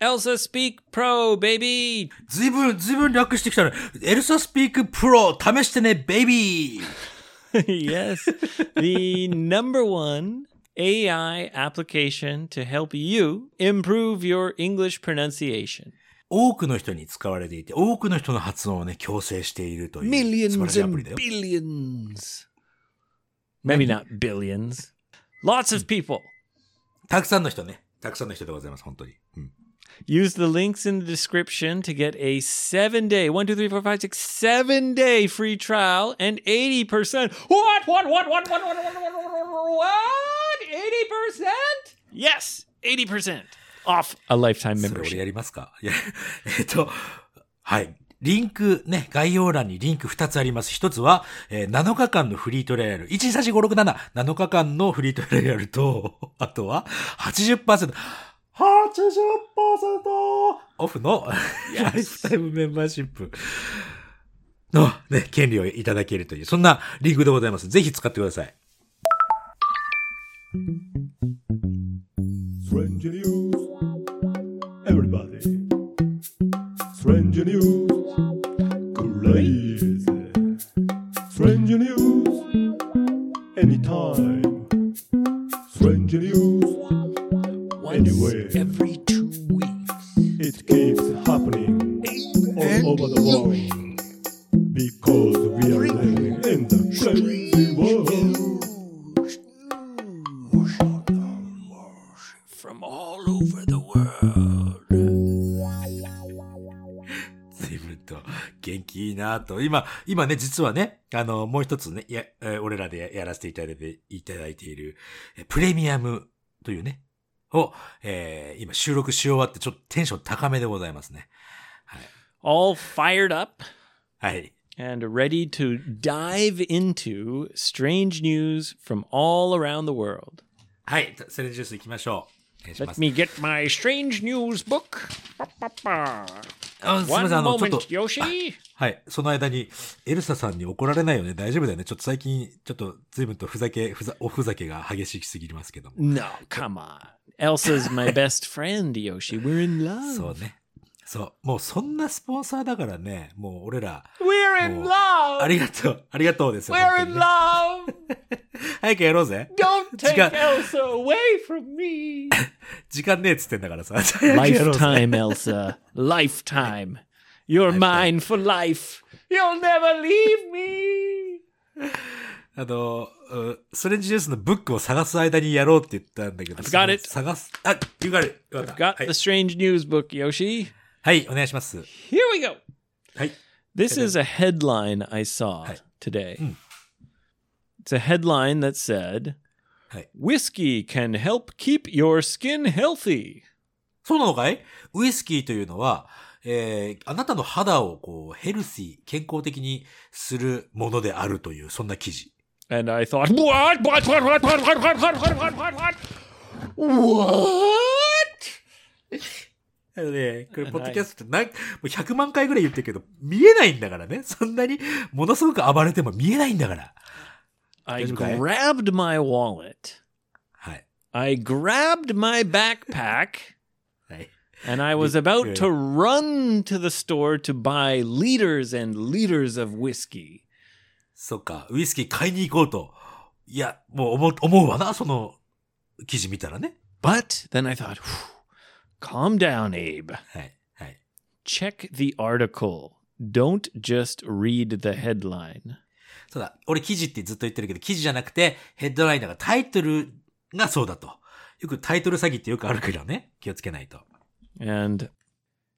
Elsa Speak Pro, baby! ずいぶん、ずいぶん略してきたね。エルサスピークプロ、試してね、ベイビー yes, the number one AI application to help you improve your English pronunciation. 多くの人に使われていて、多くの人の発音をね、強制しているという。Millions and billions. Maybe not billions. Lots of people. たくさんの人ね。たくさんの人でございます、本当に。うん。Use the links in the description to get a seven day, one, two, three, four, five, six, seven day free trial and 80%. What? What? What? What? What? What? What? What? 80%? Yes, 80% off a lifetime それ俺 membership. やりますかいや、えっと、はい。リンクね、概要欄にリンク2つあります。1つは、えー7日間のフリートライアル。1234567。7日間のフリートライアルと、あとは80%。80%オフのライフタイムメンバーシップのね、権利をいただけるという、そんなリンクでございます。ぜひ使ってください。Strange news. Everybody. Strange news. と元気いいなと。今、今ね、実はね、あの、もう一つね、や、え俺らでやらせていただいて、いただいている、プレミアムというね、を、えー今収録し終わってちょっとテンション高めでございますね。All fired up はい。and ready to dive into strange news from all around the world. はい。セレンジュース行きましょう。Let す。me get my strange news book. あすみません、あの、ちょっと.はい。その間に、エルサさんに怒られないよね。大丈夫だよね。ちょっと最近、ちょっと随分とふざけ、ふざ、おふざけが激しすぎますけども。No, come on. Elsa's my best friend, Yoshi. We're in そ love. うね。そう。もうそんなスポンサーだからね、もう俺ら、We're in love. ありがとう。ありがとうですよ。We're in love. 早くやろうぜ。Don't take Elsa away from me. 時間ねえっつってんだからさ。Lifetime, Elsa. Lifetime. You're mine for life. You'll never leave me. あの、うストレンジジュースのブックを探す間にやろうって言ったんだけど。I've got it. 探す。あ、you got it. よかった Got はい the strange news book, Yoshi. はい、お願いします。 Here we go. はい。 This is a headline I saw Hi. today. Mm. It's a headline that said, Hi. Whiskey can help keep your skin healthy. そうなのかいウイスキーというのは、えー、あなたの肌をこう、ヘルシー、健康的にするものであるという、そんな記事。 And I thought, what? What? What? What? What? What? What? What? What? What? あのね、これ、はいポッドキャストってなん、もう100万回ぐらい言ってるけど、見えないんだからね。そんなに、ものすごく暴れても見えないんだから。I grabbed my wallet. はい。I grabbed my backpack はい。and I was about to run to the store to buy liters and liters of whiskey. そっか、ウイスキー買いに行こうと。いや、もう思う、思うわな、その、記事見たらね。But then I thought, "Whew, calm down, Abe. はい。はい。 Check the article. Don't just read the headline. そうだ、俺記事ってずっと言ってるけど、記事じゃなくて、ヘッドラインだからタイトルがそうだと。よくタイトル詐欺ってよくあるけどね。気をつけないと。 And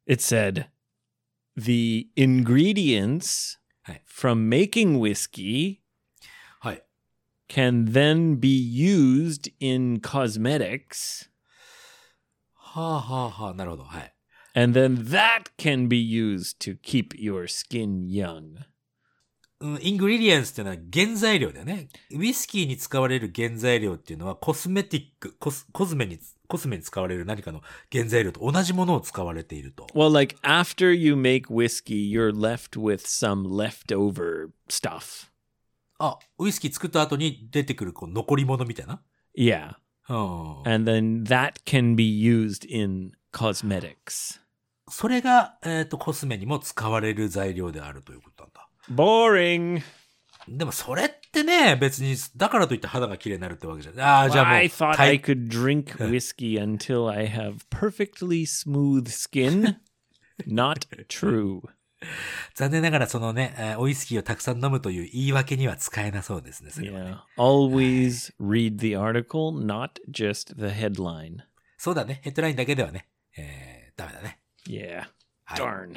it said the ingredients Hey. from making whiskey はい。 can then be used in cosmetics. はあはあはあ、なるほど。はい。And then that can be used to keep your skin young. うん、イングリディエンスっていうのは原材料だよね。ウイスキーに使われる原材料っていうのはコスメティック、コス、コスメに、コスメに使われる何かの原材料と同じものを使われていると。Well, like after you make whiskey, you're left with some leftover stuff. あ、ウイスキー作った後に出てくるこう残り物みたいな？Yeah. うん。 And then that can be used in cosmetics. それが、えっ、と、コスメにも使われる材料であるということなんだ。 Boring. でもそれってね、別に、だからといって肌が綺麗になるってわけじゃない。ああ、じゃあもう。 I thought たい I could drink whiskey until I have perfectly smooth skin. Not true. 残念ながらそのね、えーウイスキーをたくさん飲むという言い訳には使えなそうですね。それはね Yeah. Always read the article, not just the headline. そうだね。ヘッドラインだけではね、えー、ダメだね。Yeah. はい。Darn.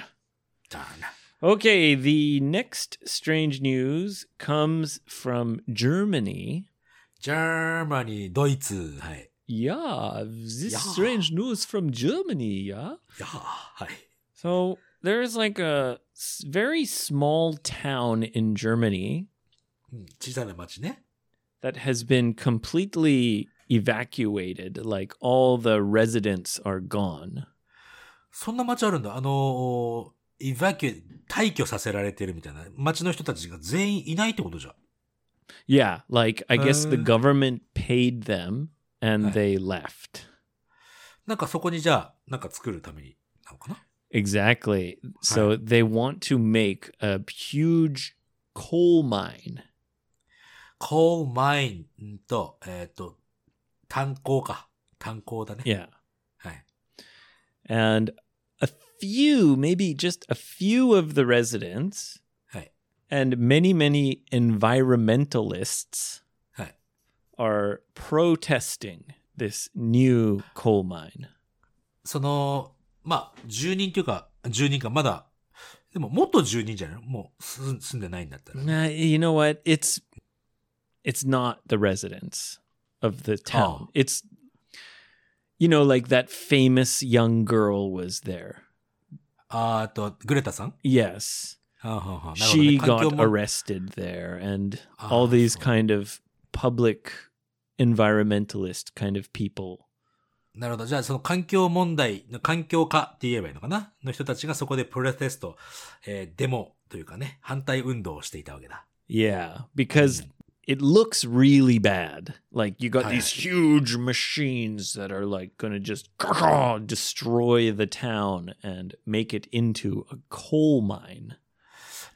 じゃあな Okay, the next strange news comes from Germany. ジャーマニー、ドイツ、はい。Yeah, this Yeah. strange news from Germany, yeah? いやーはい。So there's like a s- very small town in Germany うん小さな町ね。 that has been completely evacuated. Like all the residents are gone. そんな町あるんだ。あのー、イバキュ、退去させられてるみたいな。町の人たちが全員いないってことじゃん。 Yeah, like I guess the Uh. government paid them and Right. they left. なんかそこにじゃあ、なんか作るためになのかな Exactly. So they want to make a huge coal mine. コールマインと、えっ、と、炭鉱か。炭鉱だね。 Yeah. はい。 And a few, maybe just a few of the residents はい。 and many, many environmentalists はい。 are protesting this new coal mine. その、 まあ、住人っていうか、住人か、まだ、でも、もっと住人じゃないのもう住ん、住んでないんだったら。 Nah, you know what? It's it's not the residents of the town. Oh. It's you know, like that famous young girl was there. あーあと、グレタさん Yes. はあはあはあなるほどね She 環境 got も arrested there and Ah, all these so- kind of public environmentalist kind of people. なるほど。じゃあ、その環境問題、環境家って言えばいいのかなの人たちがそこでプロテスト、えーデモというかね、反対運動をしていたわけだ。Yeah, because it looks really bad. Like you got these huge machines that are like going to just destroy the town and make it into a coal mine.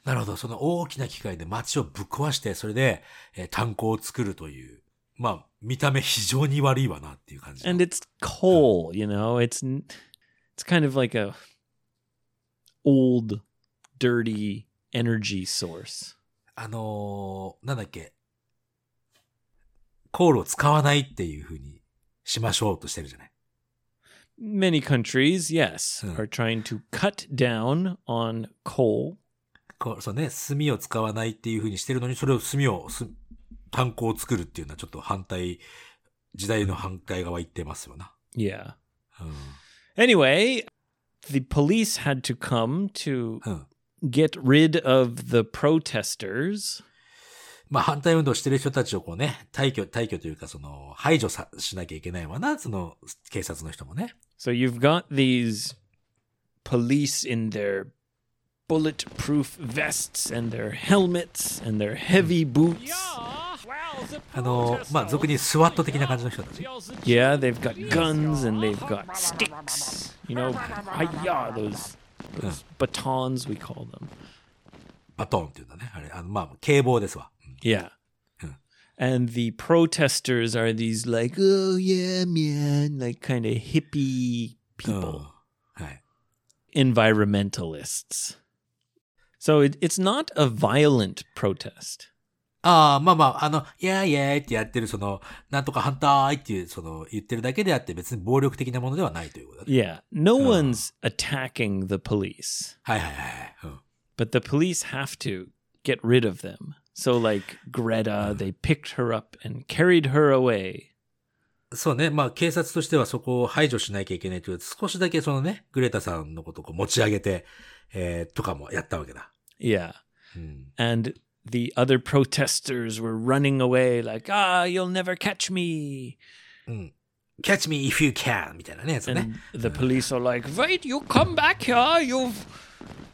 なるほど。その大きな機械で街をぶっ壊して、それで、えー炭鉱を作るという。まあ、見た目非常に悪いわなっていう感じの。And it's coal, you know. It's it's kind of like a old dirty energy source. あのーなんだっけ。コールを使わないっていう風にしましょうとしてるじゃない。Many countries, yes, Hmm. are trying to cut down on coal そうね、炭を使わないっていう風にしてるのに、それを炭を、す炭鉱を作るっていうのはちょっと反対、時代の反対側行ってますよな。Yeah. うん。Anyway, the police had to come to うん。get rid of the protesters. まあ反対運動してる人たちをこうね、退去、退去というかその、排除さ、しなきゃいけないわな、その、警察の人もね。So you've got these police in their bulletproof vests and their helmets and their heavy boots. あの、まあ俗にスワット的な感じの人たち。 Yeah, they've got guns and they've got sticks. You know, hi-ya, those, those batons, we call them. バトンっていうんだね。あれ、あの、まあ、警棒ですわ。 Yeah. Hmm. And the protesters are these like, oh yeah, man, like kind of hippie うん people, はい。 environmentalists. So it, it's not a violent protest. ああ、まあまあ、あの、イェーイイェーイってやってる、その、なんとか反対っていう、その、言ってるだけであって、別に暴力的なものではないということだね。Yeah, no Oh. one's attacking the police, はいはいはいはい。うん。but the police have to get rid of them. So, like Greta, they picked her up and carried her away. そうね。まあ、警察としてはそこを排除しなきゃいけないという、少しだけそのね、グレタさんのことをこう持ち上げて、えー、とかもやったわけだ。Yeah. うん。 And the other protesters were running away, like, ah, you'll never catch me. うん。catch me if you can! みたいなね、やつね。 And the police are like, wait, you come back here. You've,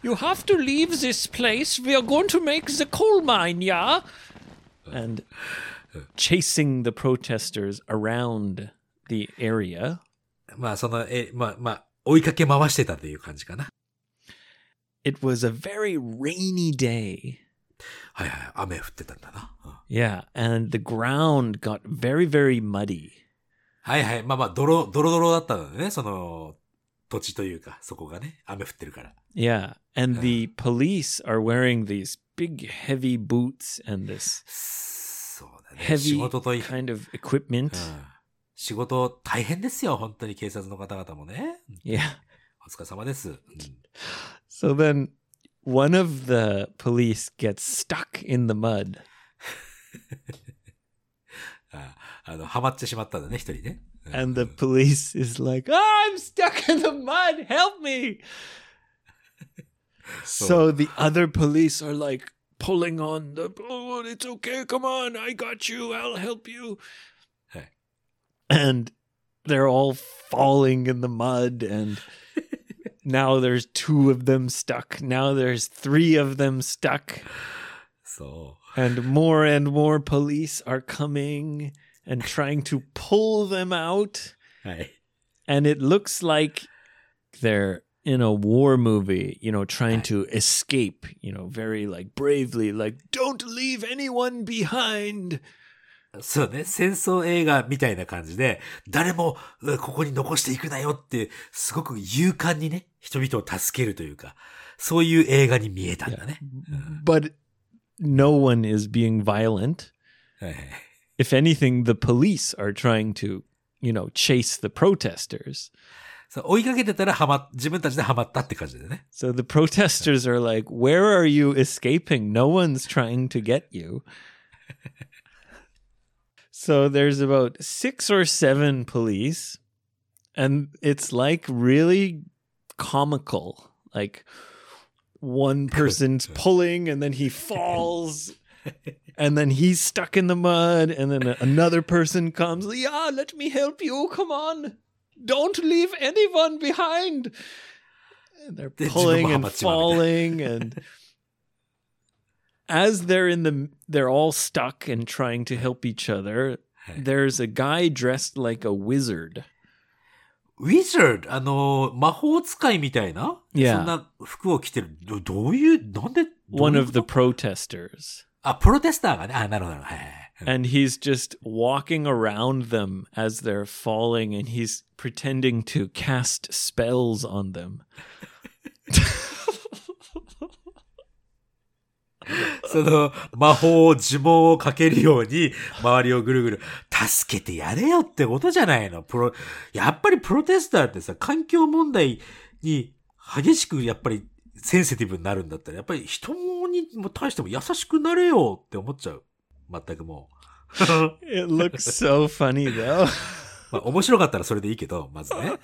you have to leave this place. We are going to make the coal mine, yeah? And chasing the protesters around the area. まあ、その、え、まあ、まあ、 追いかけ回してたという感じかな。 It was a very rainy day. はいはい。雨降ってたんだな。うん Yeah, and the ground got very, very muddy. はいはい。まあまあ、泥、泥泥だったのでね、その、土地というか、そこがね、雨降ってるから。Yeah, and the police are wearing these big, heavy boots and this heavy kind of equipment. 仕事大変ですよ、本当に警察の方々もね。Yeah. お疲れ様です。うん、So then one of the police gets stuck in the mud. ああの、ハマってしまったんだね、一人ね。うん And the police is like, oh, I'm stuck in the mud. Help me. so the other police are like pulling on the, oh, it's okay. Come on. I got you. I'll help you. Hey. And they're all falling in the mud. And now there's two of them stuck. Now there's three of them stuck. So. And more and more police are coming and trying to pull them out. Hey. And it looks like they're in a war movie, you know, trying to escape, you know, very like bravely, like, don't leave anyone behind. そうね、戦争映画みたいな感じで、誰もうここに残していくなよって、すごく勇敢にね、人々を助けるというか、そういう映画に見えたんだね。But no one is being violent. If anything, the police are trying to, you know, chase the protesters. そう追いかけてたらはま、自分たちでハマったって感じでね。So the protesters are like, Where are you escaping? No one's trying to get you. So there's about six or seven police, and it's like really comical. Like one person's pulling, and then he falls. And then he's stuck in the mud, and then another person comes. Yeah, let me help you. Come on. Don't leave anyone behind. And they're pulling and how much you wanted? falling and as they're in the they're all stuck and trying to help each other. There's a guy dressed like a wizard. Wizard! あの、魔法使いみたいな Yeah. そんな服を着てる。どどういう、なんでどういう One こと of the protesters. あ、プロテスターがね。あ、なるほど。はいはいはい。 And he's just walking around them as they're falling and he's pretending to cast spells on them. その、魔法、呪文をかけるように、周りをぐるぐる、助けてやれよってことじゃないの。プロ、やっぱりプロテスターってさ、環境問題に激しくやっぱりセンシティブになるんだったら、やっぱり人にも対しても優しくなれよって思っちゃう。全くもう。It looks so funny though. まあ、面白かったらそれでいいけど、まずね。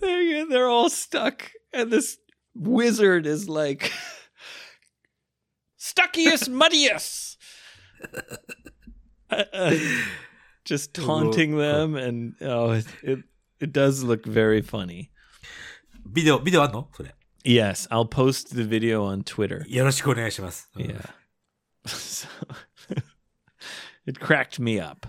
they're, they're all stuck and this wizard is like stuckiest muddiest Uh, uh, just taunting them and oh it, it it does look very funny ビデオ、ビデオあんのそれ。 yes i'll post the video on twitter よろしくお願いします。うん yeah so it cracked me up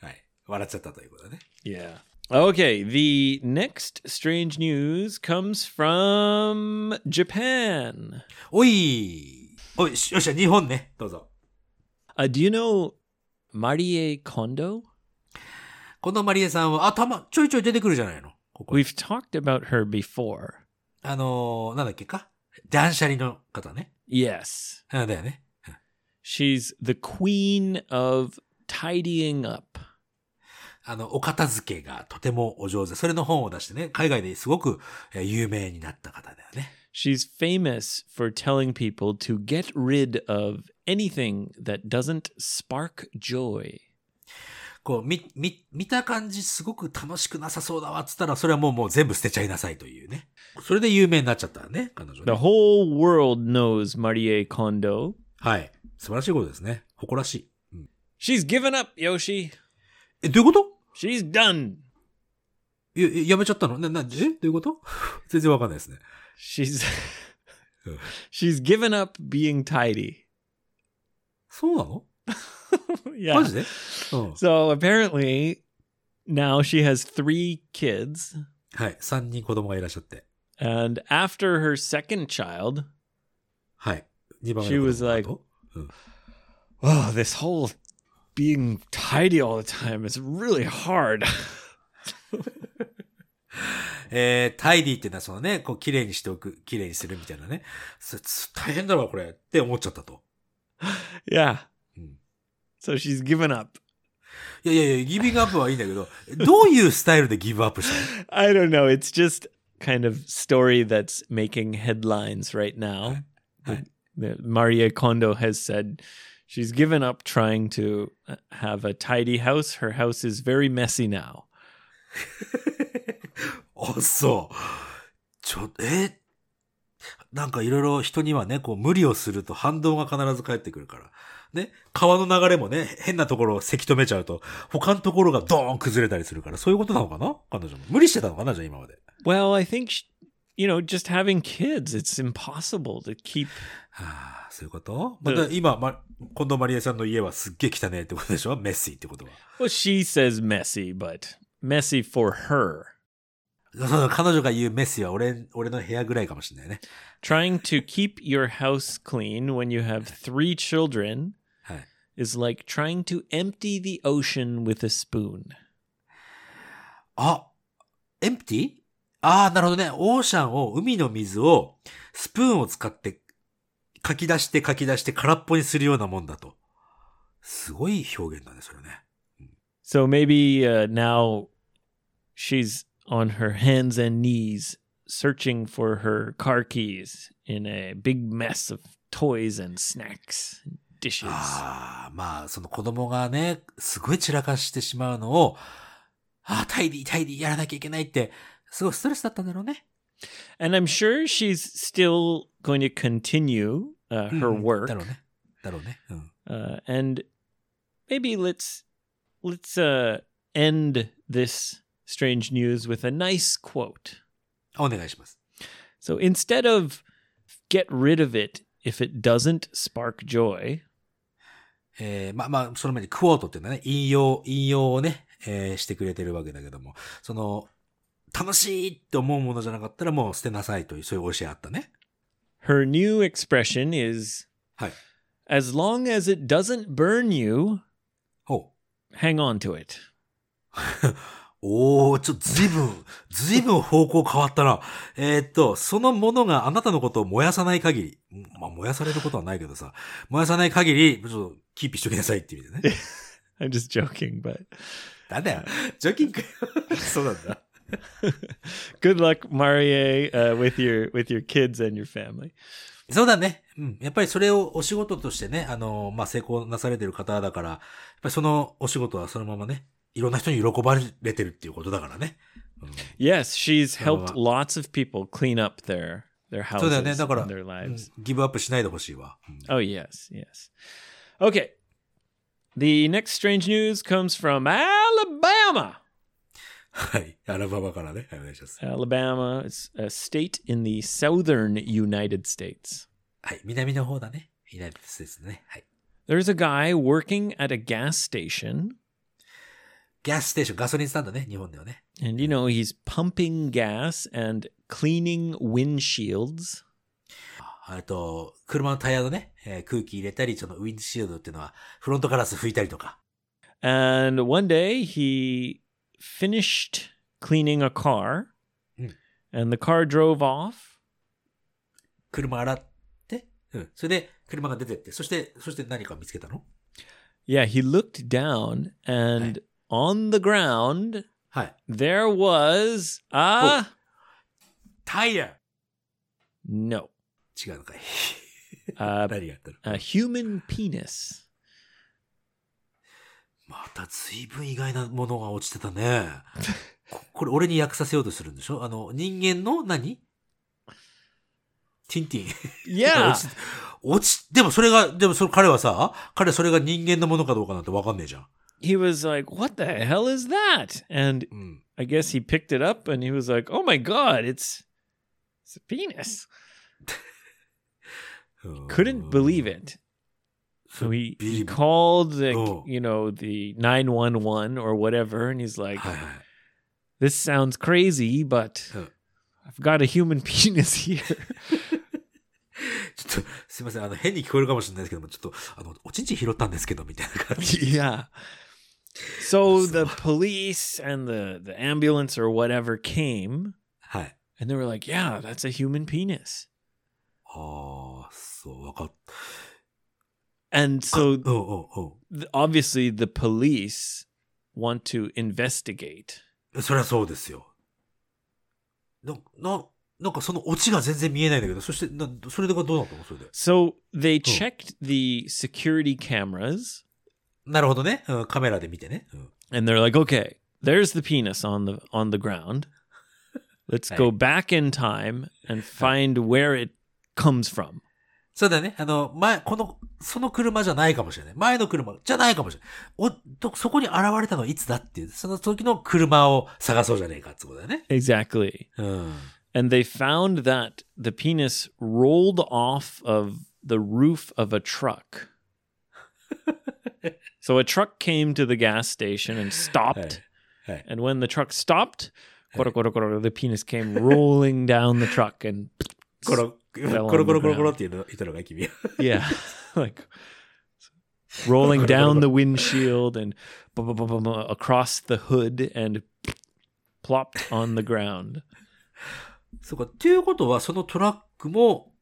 はい。笑っちゃったということね。 Yeah. Okay, the next strange news comes from Japan. おい おい、よっしゃ、日本ね。どうぞ。Uh, do you know Marie Kondo? このマリエさんは、あ、たま、ちょいちょい出てくるじゃないの？ここ We've talked about her before. あのーなんだっけか？断捨離の方ね。Yes. あだよね。She's the queen of tidying up. あの、お片付けがとてもお上手。それの本を出してね、海外ですごくえー有名になった方だよね。She's famous for telling people to get rid of anything that doesn't spark joy. こう、み、み、見た感じすごく楽しくなさそうだわっつったら、それはもうもう全部捨てちゃいなさいというね。それで有名になっちゃったね、彼女 The ね。whole world knows Marie Kondo. はい。素晴らしいことですね。誇らしい。うん、She's given up, Yoshi. え、どういうこと？She's done. や、ややめちゃったの？な、な、え？どういうこと？全然わかんないですね。She's Ugh. she's given up being tidy. そうなの yeah. マジでうん。 So apparently now she has three kids はい。三人子供がいらっしゃって。 And after her second child, はい。二番目 She の子 was 供だ like- と oh, this whole being tidy all the time is really hard. えー、タイディっていうのはそのね、こう、綺麗にしておく、綺麗にするみたいなね。そつ大変だわ、これ。って思っちゃったと。 yeah. うん。 So she's given up. いやいやいや、ギビングアップはいいんだけど、どういうスタイルでギブアップしたの I don't know. It's just kind of story that's making headlines right now. Hi. The, Maria Kondo has said she's given up trying to uh, have a tidy house. Her house is very messy now. あ、そう。ちょ、え？なんかいろいろ人にはね、こう無理をすると反動が必ず返ってくるから。ね？川の流れもね、変なところをせき止めちゃうと、他のところがドーン崩れたりするから、そういうことなのかな？彼女も。無理してたのかな？じゃあ今まで。Well, I think, you know, just having kids, it's impossible to keep. はあ、そういうこと、また今、ま、近藤マリエさんの家はすっげえ汚ねえってことでしょ？メッシーってことは。Well, she says messy, but messy for her. その彼女が言うメッシーは俺、俺の部屋ぐらいかもしれないね。Trying to keep your house clean when you have three children はい。is like trying to empty the ocean with a spoon. あ、エンプティああ、なるほどね。オーシャンを、海の水を、スプーンを使って、書き出して書き出して空っぽにするようなもんだと。すごい表現だね、それね。So maybe uh, now she's on her hands and knees searching for her car keys in a big mess of toys and snacks and dishes. ああ、まあ、その子供がね、すごい散らかしてしまうのを、ああ、タイディ、タイディやらなきゃいけないって、すごいストレスだったんだろうね。 And I'm sure she's still going to continue uh, her うん work. だろうね。だろうね。うん。 Uh, and maybe let's let's uh, end this strange news with a nice quote. お願いします。 So instead of get rid of it if it doesn't spark joy, えー、まあまあ、その前にクォートっていうのはね、引用、引用をね、えーしてくれてるわけだけども、その、楽しいって思うものじゃなかったらもう捨てなさいという、そういう教えあったね。 her new expression is はい。 as long as it doesn't burn you, ほ hang on to it. う。おー、ちょっとずいぶん、ずいぶん方向変わったな。えーっと、そのものがあなたのことを燃やさない限り、まあ燃やされることはないけどさ、燃やさない限り、ちょっとキープしときなさいっていう意味でね。I'm just joking, but なんだよ。ジョキンかよ。そうなんだ。good luck, Marie, uh, with your with your kids and your family. そうだね。うん。やっぱりそれをお仕事としてね、あの、まあ、成功なされてる方だから、やっぱりそのお仕事はそのままね、いろんな人に喜ばれてるっていうことだからね。うん Yes, she's So, helped uh, lots of people clean up their their そうだよ houses ね。だから、 and their うん lives. ギブアップしないでほしいわ。うん Oh yes, yes. Okay. The next strange news comes from Alabama. はい。アラバマからね。はい、お願いします。 Alabama is a state in the southern United States. はい。南の方だね。ユナイテッドステーツね。はい。 There's a guy working at a gas station, ギャスステーション、ガソリンスタンドね。日本ではね。and you know, he's pumping gas and cleaning windshields. あと、車のタイヤのね、えー空気入れたり、そのウィンドシールドっていうのは、フロントガラス拭いたりとか。And one day he finished cleaning a car, Hmm. and the car drove off. 車洗って、うん。それで、車が出てって、そして、そして何か見つけたの Yeah, he looked down, and on the ground はい。there was a タイヤ no 違うのかい。a, 何があったの？a human penis. また随分意外なものが落ちてたね。ここれ俺に訳させようとするんでしょ？あの、人間の何？ティンティン。Yeah, 落ち、落ち、でもそれが、でもそれ彼はさ、彼それが人間のものかどうかなんてわかんねえじゃん。he was like, "What the hell is that?" And うん。 I guess he picked it up, and he was like, "Oh my god, it's it's a penis." Couldn't believe it. So he, he Believe- called the Oh. you know the 911 or whatever and he's like はいはい。 This sounds crazy, but Huh. I've got a human penis here. ちょっと、すいません。あの、変に聞こえるかもしれないですけども、ちょっと、あの、おちんちん拾ったんですけど、みたいな感じ。 yeah. So the police and the, the ambulance or whatever came はい。 and they were like, yeah, that's a human penis. ああ、そう、わかっ And た。 so うんうん th- obviously the police want to investigate. うん。そりゃそうですよ。な、な、なんかそのオチが全然見えないんだけど、そして、な、それでどうなったのそれで。 So they checked the security cameras なるほどね。うん、カメラで見てね。うん、and they're like, okay, there's the penis on the on the ground. Let's go back in time and find where it comes from. そうだね。あの、前、この、その車じゃないかもしれない。前の車じゃないかもしれない。お、と、そこに現れたのはいつだっていう、その時の車を探そうじゃねえかってことだよね。Exactly. うん。And they found that the penis rolled off of the roof of a truck. so a truck came to the gas station and stopped. はい。 And when the truck stopped, koro, koro, koro, the penis came rolling down the truck and コロ、 Fell コロ on コロ the コロコロっていうの、言ったのが君は。 yeah, like rolling down the windshield and bu- bu- bu- bu- bu- across the hood and plopped on the ground. そうか。っていうことは、そのトラックも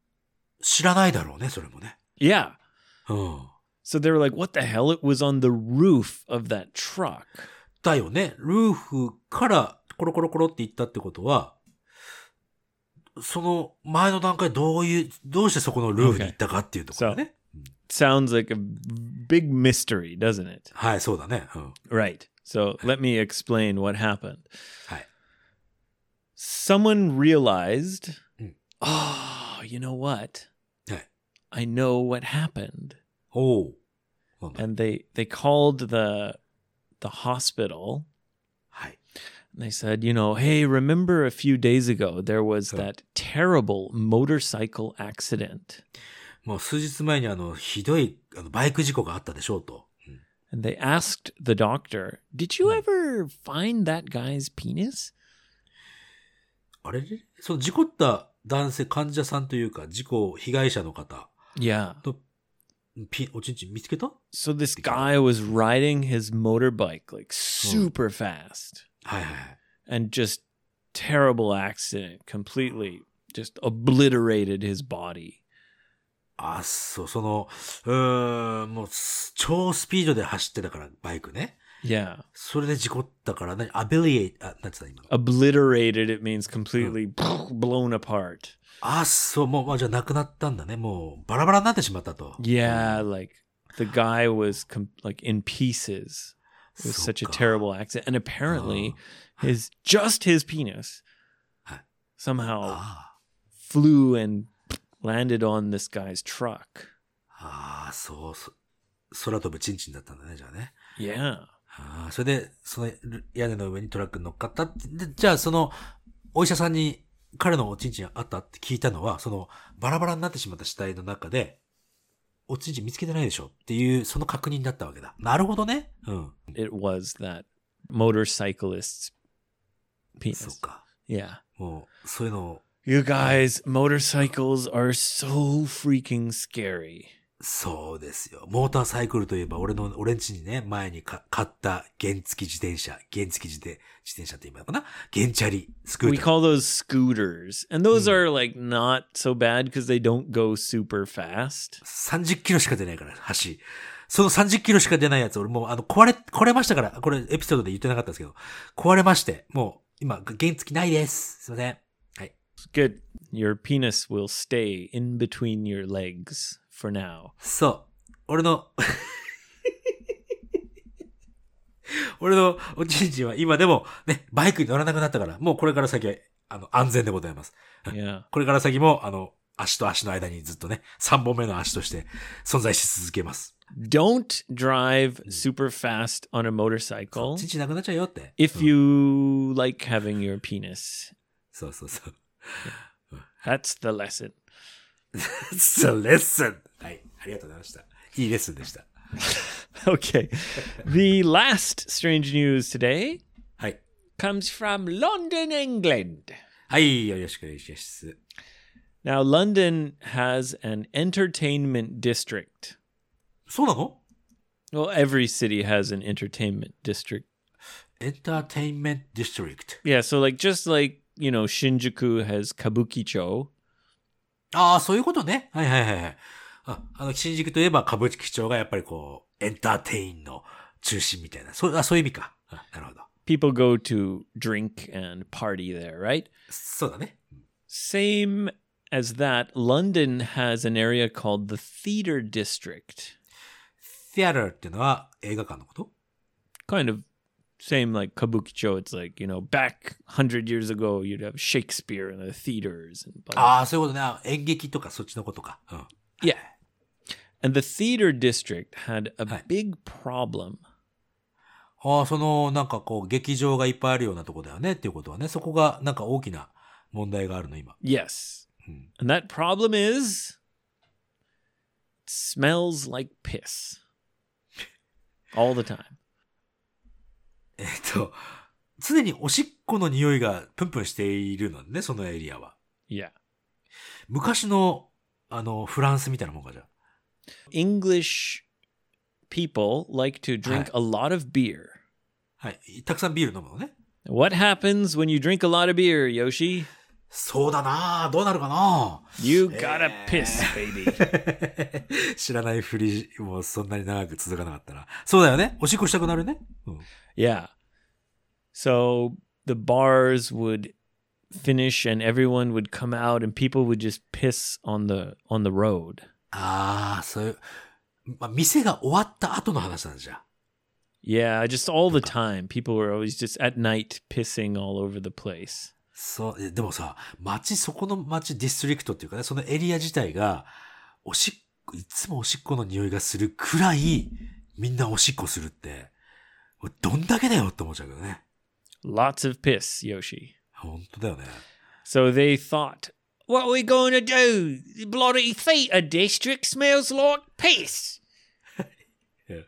知らないだろうね、それもね。 Yeah. うん。 So they were like, what the hell? It was on the roof of that truck. だよね。ルーフからコロコロコロって言ったってことは、その前の段階どういう、どうしてそこのルーフに行ったかっていうところだね。 Sounds like a big mystery, doesn't it? はい、そうだね。うん。 Right. So let me explain what happened. はい。 Someone realized, Mm. oh, you know what? はい。 I know what happened. おう。なんだ And they they called the the hospital はい。and they said, you know, hey, remember a few days ago there was that terrible motorcycle accident. もう数日前にあの、ひどいあのバイク事故があったでしょうと。うん And they asked the doctor, Did you Hmm. ever find that guy's penis? あれれその事故った男性、患者さんというか、事故被害者の方 Yeah. と、So this Because- guy was riding his motorbike like super fast はいはいはい。 and just terrible accident, completely just obliterated his body. あ、そう、その、うーん、もうす、超スピードで走ってたから、バイクね。 Yeah. それで事故ったから、何アビリエイ、あ、なんつった今の。 Obliterated, it means completely blown apart. あ、そう、もう、まあ、じゃあ亡くなったんだね。もう、バラバラになってしまったと。 Yeah, like the guy was com- like in pieces. It was そっ such a か terrible accident. And apparently, Oh. his just his penis Huh. somehow あ flew and landed on this guy's truck. あ、ああ、そう、そ、空飛ぶチンチンだったんだね、じゃあね。 Yeah. ああ、それで、そのる屋根の上にトラックに乗っかったって。でじゃあ、その、お医者さんに彼のおちんちんあったって聞いたのは、その、バラバラになってしまった死体の中で、おちんちん見つけてないでしょっていう、その確認だったわけだ。なるほどね。うん。It was that motorcyclist's そう penis. か。Yeah. もう、そういうのを、You guys, motorcycles are so freaking scary. そうですよ。モーターサイクルといえば、俺の、俺んちにね、前にか買った原付自転車、原付自転自転車って言うのかな？原チャリ、スクー We ター。call those scooters. And those are like not so bad because they don't go super fast. 30キロしか出ないから、橋。その30キロしか出ないやつ、俺もう、あの、壊れ、壊れましたから、これエピソードで言ってなかったんですけど、壊れまして、もう、今、原付ないです。すいません。はい。Good. Your penis will stay in between your legs for now. そう。俺の、俺のおちんちんは今でもね、バイクに乗らなくなったから、もうこれから先は、あの、安全でございます。Yeah. これから先も、あの、足と足の間にずっとね、3本目の足として存在し続けます。Don't drive super fast on a motorcycle ちんちんなくなっちゃうよって。if うん you like having your penis. そうそうそう。That's the lesson. It's a lesson! はい。ありがとうございました。いいレッスンでした。 Okay. the last strange news today はい。 comes from London, England. はい、よろしくお願いします。 Now, London has an entertainment district. そうなの Well, every city has an entertainment district. エンターテインメントディストリクト。 Yeah, so like just like, you know, Shinjuku has Kabukicho. ああ、そういうことね。はいはいはいはい。あ、あの、新宿といえば歌舞伎町がやっぱりこう、エンターテインの中心みたいな。そう、あ、そういう意味か。あなるほど。People go to drink and party there, right? そうだね。Same as that, London has an area called the Theatre District. ティアラーっていうのは映画館のこと Kind of same like Kabukicho. It's like, you know, back 100 years ago, you'd have Shakespeare in the theaters. And, blah, blah. ああ、そういうことね。あ演劇とかそっちのことか。うん。 Yeah. And the theater district had a Hi. big problem. ああ、その、なんかこう、劇場がいっぱいあるようなとこだよねっていうことはね、そこがなんか大きな問題があるの、今。 Yes. Hmm. And that problem is it smells like piss all the time. えっと、常におしっこの匂いがプンプンしているのね、そのエリアは。Yeah. 昔の、あの、フランスみたいなもんかじゃあ。English people like to drink a lot of beer. はい。たくさんビール飲むのね。What happens when you drink a lot of beer, Yoshi? そうだなあどうなるかな You gotta piss, baby. 知らないふり、もうそんなに長く続かなかったら。そうだよね。おしっこしたくなるね。うん。 Yeah. So the bars would finish and everyone would come out and people would just piss on the on the road. ああ、そういう、まあ、店が終わった後の話なんじゃ。 Yeah, just all the time. People were always just at night pissing all over the place. そう、えでもさ、街、そこの街、ディストリクトっていうかね、そのエリア自体が、おしっこ、いつもおしっこの匂いがするくらい、みんなおしっこするって、どんだけだよって思っちゃうけどね。Lots of piss, Yoshi. 本当だよね。So they thought, what are we going to do? The bloody theatre district smells like piss.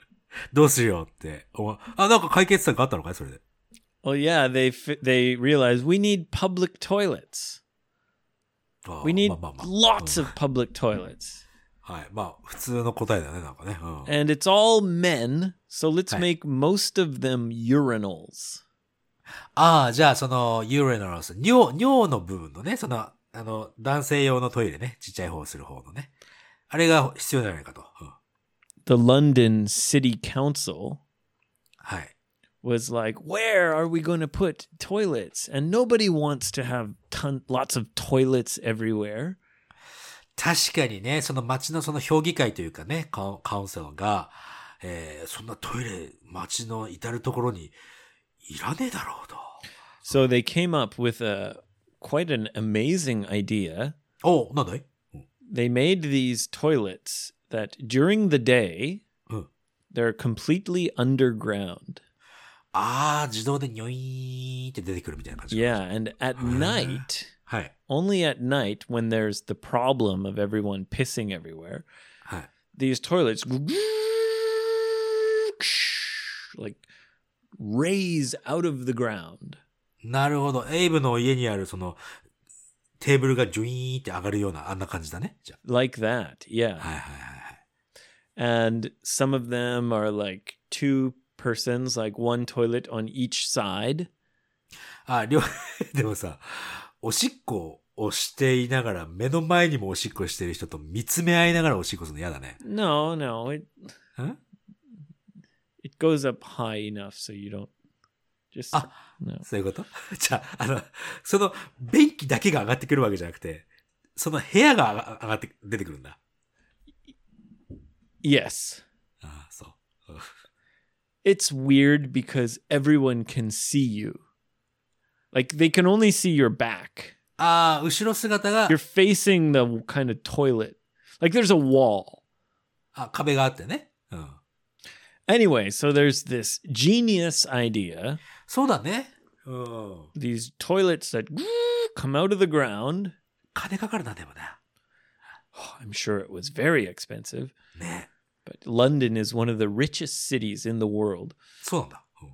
どうするよって。あ、なんか解決策あったのかい？それで。Well, yeah, they fi- they realized we need public toilets. あ We need まあまあまあ lots of public toilets. はい。まあ、普通の答えだよね、なんかね。うん。 And it's all men, so let's Hi. make most of them urinals. ああ、じゃあ、その、ユーレナロス、尿、尿の部分のね、その、あの、男性用のトイレね、ちっちゃい方をする方のね。あれが必要じゃないかと。うん、 The London City Council はい。 was like, where are we going to put toilets? And nobody wants to have ton- lots of toilets everywhere. 確かにね、その街のその評議会というかね、カウンカウンセラーが、えー、そんなトイレ、街の至るところにいらねえだろうと。 So they came up with a quite an amazing idea. おなんだい They made these toilets that during the day Hmm. they're completely underground. ああ、自動でニョイーンって出てくるみたいな感じ。 Yeah, and at night, はい。 only at night when there's the problem of everyone pissing everywhere, はい。 these toilets like raise out of the ground. なるほど。エイブの家にあるその、テーブルがジュイーンって上がるような、あんな感じだね。じゃ Like that, yeah. あ。はいはいはいはい。 And some of them are like two persons, like one toilet on each side. あ、両、でもさ、おしっこをしていながら、目の前にもおしっこしてる人と見つめ合いながらおしっこするの嫌だね。No, no, it ん it goes up high enough so you don't just Ah. no. そういうこと？じゃあ、あの、その、便器だけが上がってくるわけじゃなくて、その部屋が上が上がって、出てくるんだ。Yes. ああ、そう。it's weird because everyone can see you. Like they can only see your back. Ah, uh, You're facing the kind of toilet. Like there's a wall. Ah, uh. Anyway, so there's this genius idea. So oh. These toilets that come out of the ground. Oh, I'm sure it was very expensive but London is one of the richest cities in the world. そうなんだ。うん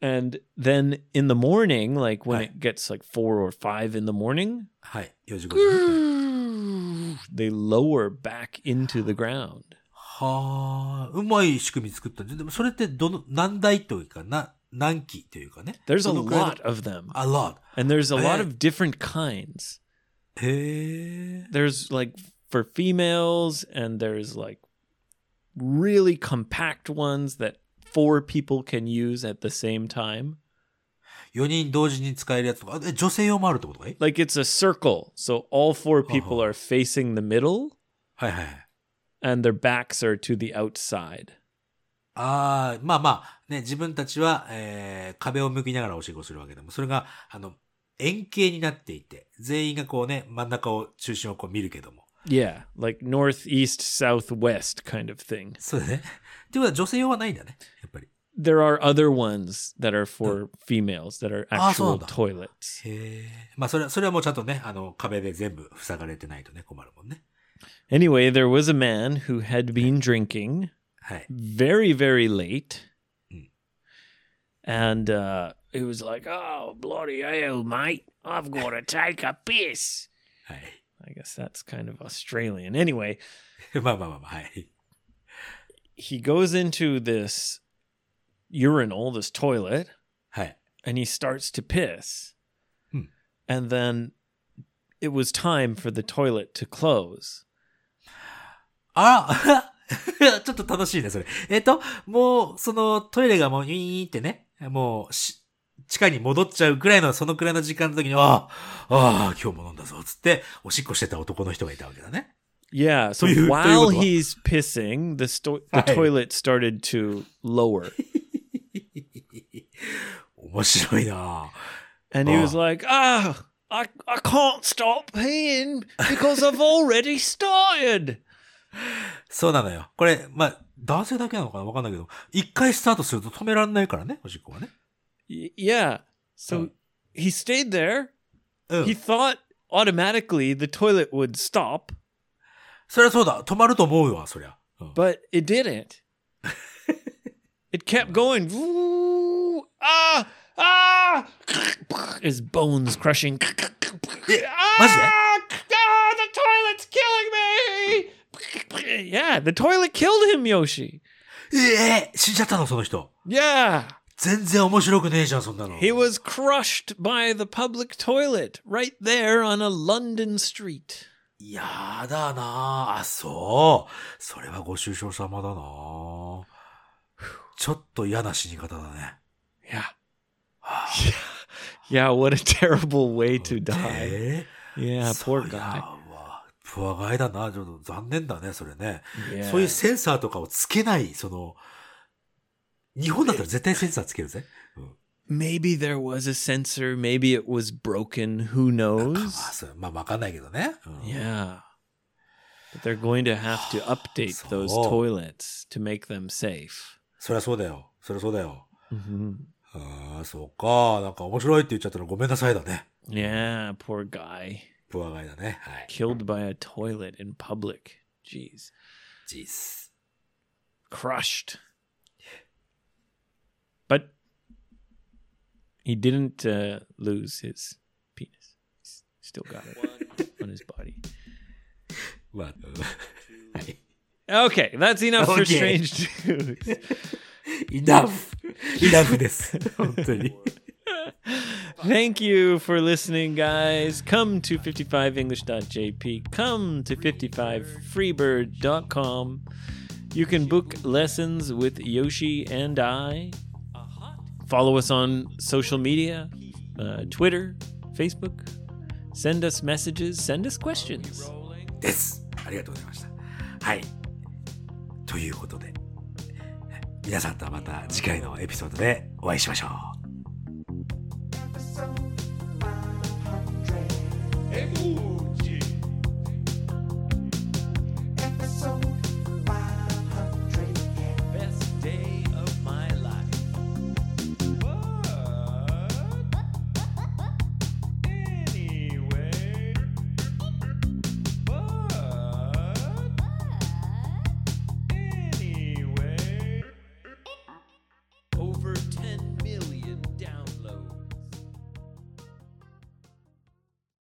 And then in the morning, like when Right. it gets like four or five in the morning, はい。4時5時。 they lower back into the ground. はあ、うまい仕組み作ったんででもそれってどの、何台というか、な、何機というかね。 There's a どのくらいの lot of them. A lot. And there's a lot Eh. of different kinds. へえ。 There's like for females, and there's like really compact ones that four people can use at the same time. 4人同時に使えるやつとか、え女性用もあるってことかい Like it's a circle. So all four people Oh. are facing the middle はいはいはい。and their backs are to the outside. ああ、まあまあ、ね、自分たちは、えー、壁を向きながらおしっこするわけでも、それが、あの、円形になっていて、全員がこうね、真ん中を、中心をこう見るけども。Yeah, like northeast, southwest kind of thing. そうだね。ってことは女性用はないんだね、やっぱり。 There are other ones that are for females that are Ah, so actual da. toilets. へえ。まあそれは、それはもうちゃんとね、あの、壁で全部塞がれてないとね、困るもんね。 Anyway, there was a man who had been drinking はい。 very, very late. Mm. And uh, it was like, oh, bloody hell, mate. I've got to take a piss. はい。 I guess that's kind of Australian. Anyway, まあまあまあまあ、はい。 he goes into this urinal, this toilet, はい。 and he starts to piss. Hmm. And then it was time for the toilet to close. あらちょっと楽しいね、それ。えっ、と、もう、その、トイレがもう、ウィーンってね、もう、し、 地下に戻っちゃうぐらいの、そのくらいの時間の時に、ああ、ああ、今日も飲んだぞ、つって、おしっこしてた男の人がいたわけだね。Yeah. So while he's pissing, the, sto- the はい。toilet started to lower. 面白いな And he was Oh. like, ah, I, I can't stop peeing because I've already started. そうなのよ。これ、まあ、男性だけなのかな？わかんないけど、一回スタートすると止められないからね、おしっこはね。Y- yeah. So Oh. he stayed there. うん。 He thought automatically the toilet would stop, そりゃそうだ。止まると思うわ、そりゃ。うん、 but it didn't. it kept going. Woo, ah, ah. His bones crushing. ah, ah, the toilet's killing me. Yeah, the toilet killed him, Yoshi. ええ死んじゃったの、その人。 Yeah. 全然面白くねえじゃん、そんなの。He was crushed by the public toilet right there on a London street. やだなあ、そう。それはご愁傷様だなちょっと嫌な死に方だね。Yeah. Yeah, what a terrible way to die. え Yeah, え poor guy. わプアガイだな。ちょっと残念だね、それね。そういうセンサーとかをつけない、その、日本だったら絶対センサーつけるぜ。うん。Maybe there was a sensor, maybe it was broken, who まあ、knows? まあ、わかんないけどね。うん Yeah. But they're going to have to update those toilets to make them safe. そりゃそうだよ。そりゃそうだよ。hmm ああ、そうか。なんか面白いって言っちゃったらごめんなさいだね。Yeah, poor guy. プアガイだね。はい。Killed by a toilet in public. Jeez. ジース。crushed. But he didn't uh, lose his penis. He's still got it on his body. まあ、うんはい。 Okay, that's enough for Okay. strange news. イナフ。イナフです。本当に。 Thank you for listening, guys. Come to 55english.jp. Come to 55freebird.com. You can book lessons with Yoshi and I. Follow us on social media uh, Twitter, Facebook. Send us messages, send us questions. です。ありがとうございました。はい。ということで、皆さんとはまた次回のエピソードでお会いしましょう。